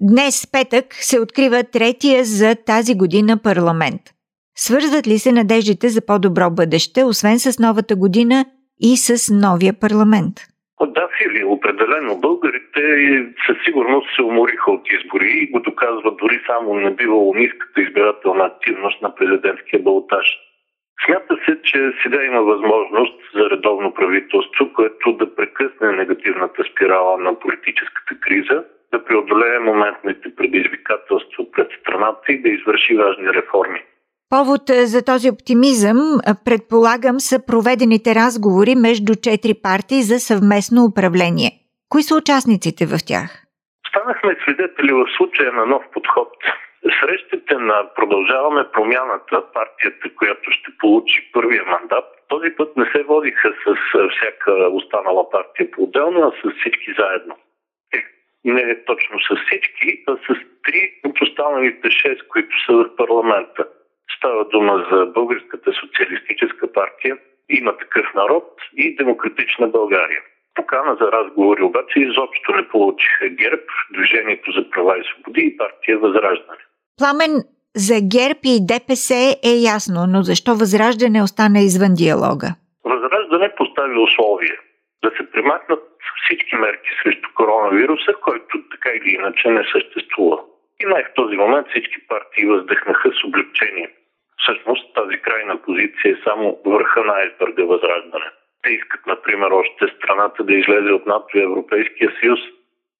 Днес, петък, се открива третия за тази година парламент. Свързват ли се надеждите за по-добро бъдеще, освен с новата година и с новия парламент? Да, Фили, определено. Българите със сигурност се умориха от избори и го доказват дори само не бивало ниската избирателна активност на президентския балотаж. Смята се, че сега има възможност за редовно правителство, което да прекъсне негативната спирала на политическата криза моментните предизвикателства пред страната и да извърши важни реформи. Повод е, за този оптимизъм, е, предполагам, са проведените разговори между четири партии за съвместно управление. Кои са участниците в тях? Станахме свидетели в случая на нов подход. Срещите на Продължаваме промяната, партията, която ще получи първия мандат, този път не се водиха с е, всяка останала партия по-отделно, а с всички заедно не точно с всички, а с три от останалите шест, които са в парламента. Става дума за Българската социалистическа партия, има такъв народ и Демократична България. Покана за разговори обаче изобщо не получиха ГЕРБ, Движението за права и свободи и партия Възраждане. Пламен, за ГЕРБ и ДПС е ясно, но защо Възраждане остана извън диалога? Възраждане постави условия да се примахнат всички мерки срещу коронавируса, който така или иначе не съществува. И най в този момент всички партии въздъхнаха с облегчение. Всъщност тази крайна позиция е само върха на айсберга възраждане. Те искат, например, още страната да излезе от НАТО и Европейския съюз,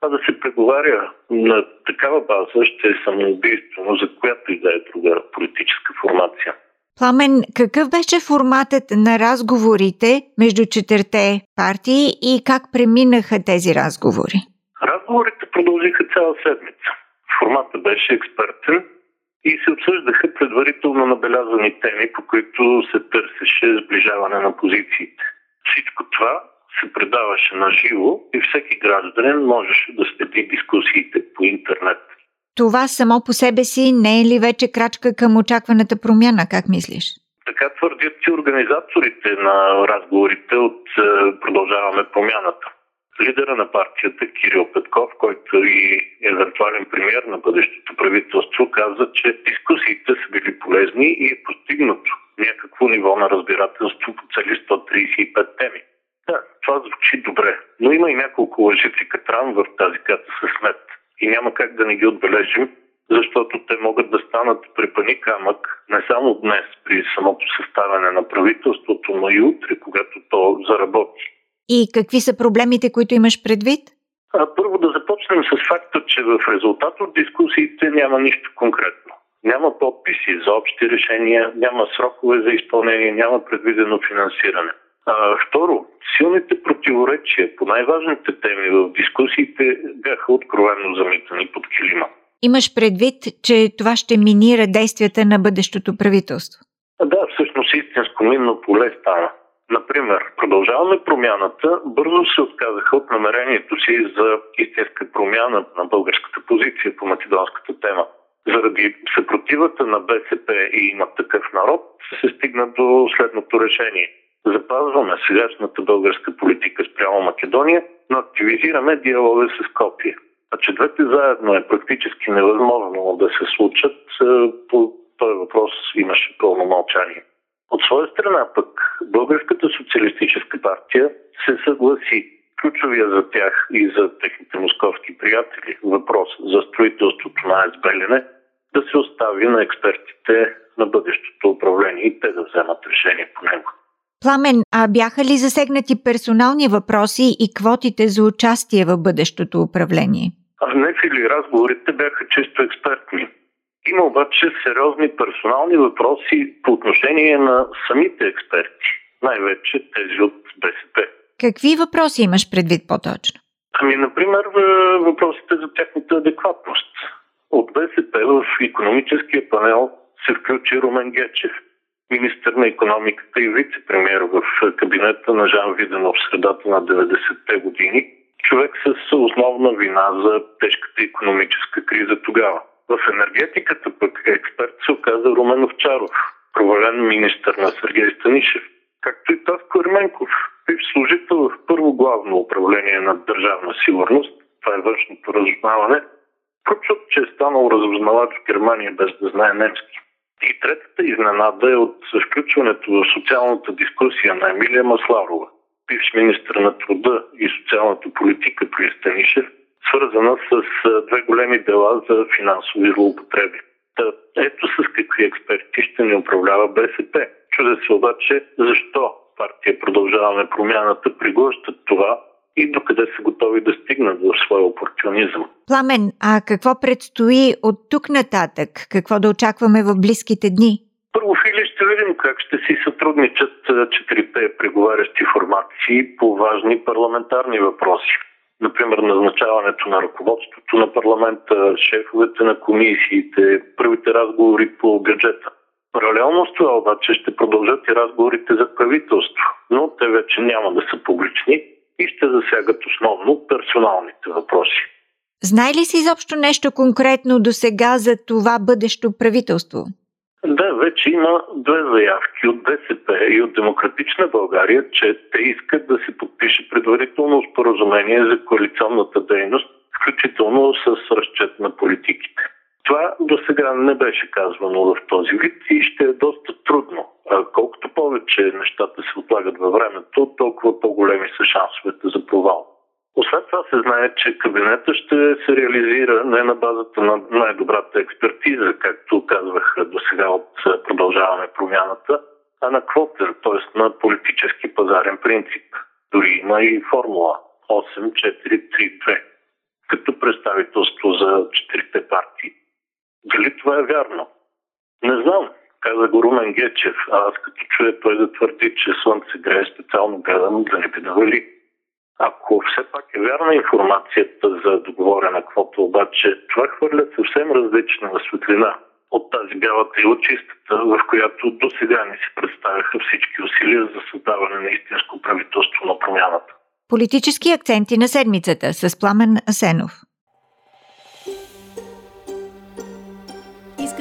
а да се преговаря на такава база ще е самоубийствено за която и да е друга политическа формация. Пламен, какъв беше форматът на разговорите между четирте партии и как преминаха тези разговори? Разговорите продължиха цяла седмица. Форматът беше експертен и се обсъждаха предварително набелязани теми, по които се търсеше сближаване на позициите. Всичко това се предаваше на живо и всеки гражданин можеше да следи дискусиите по интернет. Това само по себе си не е ли вече крачка към очакваната промяна, как мислиш? Така твърдят и организаторите на разговорите от е, Продължаваме промяната. Лидера на партията Кирил Петков, който и евентуален премьер на бъдещото правителство, каза, че дискусиите са били полезни и е постигнато някакво ниво на разбирателство по цели 135 теми. Да, това звучи добре, но има и няколко лъжици катран в тази ката с смет и няма как да не ги отбележим, защото те могат да станат препани камък не само днес при самото съставяне на правителството, но и утре, когато то заработи. И какви са проблемите, които имаш предвид? А, първо да започнем с факта, че в резултат от дискусиите няма нищо конкретно. Няма подписи за общи решения, няма срокове за изпълнение, няма предвидено финансиране. А, второ, силните противоречия по най-важните теми в дискусиите бяха откровенно замитани под килима. Имаш предвид, че това ще минира действията на бъдещото правителство? Да, всъщност истинско минно поле стана. Например, продължаваме промяната, бързо се отказаха от намерението си за истинска промяна на българската позиция по македонската тема. Заради съпротивата на БСП и има такъв народ, се стигна до следното решение – запазваме сегашната българска политика спрямо Македония, но активизираме диалога с Скопия. А че двете заедно е практически невъзможно да се случат, е, по този въпрос имаше пълно мълчание. От своя страна пък Българската социалистическа партия се съгласи ключовия за тях и за техните московски приятели въпрос за строителството на АЕС Белене да се остави на експертите на бъдещото управление и те да вземат решение по него. Пламен, а бяха ли засегнати персонални въпроси и квотите за участие в бъдещото управление? А не, Фили, разговорите бяха чисто експертни. Има обаче сериозни персонални въпроси по отношение на самите експерти, най-вече тези от БСП. Какви въпроси имаш предвид по-точно? Ами, например, въпросите за тяхната адекватност. От БСП в економическия панел се включи Румен Гечев, министър на економиката и вице-премьер в кабинета на Жан Виденов в средата на 90-те години, човек с основна вина за тежката економическа криза тогава. В енергетиката пък експерт се оказа Румен Овчаров, провален министър на Сергей Станишев, както и Таско Ерменков, бив служител в първо главно управление на държавна сигурност, това е външното разузнаване, прочут, че е станал разузнавач в Германия без да знае немски. И третата изненада е от включването в социалната дискусия на Емилия Масларова, бивш министр на труда и социалната политика при Станишев, свързана с две големи дела за финансови злоупотреби. Та, ето с какви експерти ще ни управлява БСП. Чудя се обаче защо партия Продължаваме промяната приглъщат това и докъде са готови да стигнат в своя опортунизъм. Пламен, а какво предстои от тук нататък? Какво да очакваме в близките дни? Първо, Фили, ще видим как ще си сътрудничат четирите преговарящи формации по важни парламентарни въпроси. Например, назначаването на ръководството на парламента, шефовете на комисиите, първите разговори по бюджета. Паралелно с това обаче ще продължат и разговорите за правителство, но те вече няма да са публични и ще засягат основно персоналните въпроси. Знае ли си изобщо нещо конкретно до сега за това бъдещо правителство? Да, вече има две заявки от БСП и от Демократична България, че те искат да се подпише предварително споразумение за коалиционната дейност, включително с разчет на политиките. Това до сега не беше казвано в този вид и ще е доста трудно. Колкото повече нещата се отлагат във времето, толкова по-големи са шансовете за провал. Освен това се знае, че кабинета ще се реализира не на базата на най-добрата експертиза, както казвах до сега от продължаване промяната, а на квотер, т.е. на политически пазарен принцип. Дори има и формула 8-4-3-2 като представителство за четирите партии. Дали това е вярно? Не знам. Каза го Румен Гечев, а аз като чуя той да твърди, че слънце грее специално гледам да не би навали. Ако все пак е вярна информацията за договорена квота, обаче това хвърля съвсем различна светлина от тази бялата и очистата, в която до сега ни се представяха всички усилия за създаване на истинско правителство на промяната. Политически акценти на седмицата с Пламен Асенов.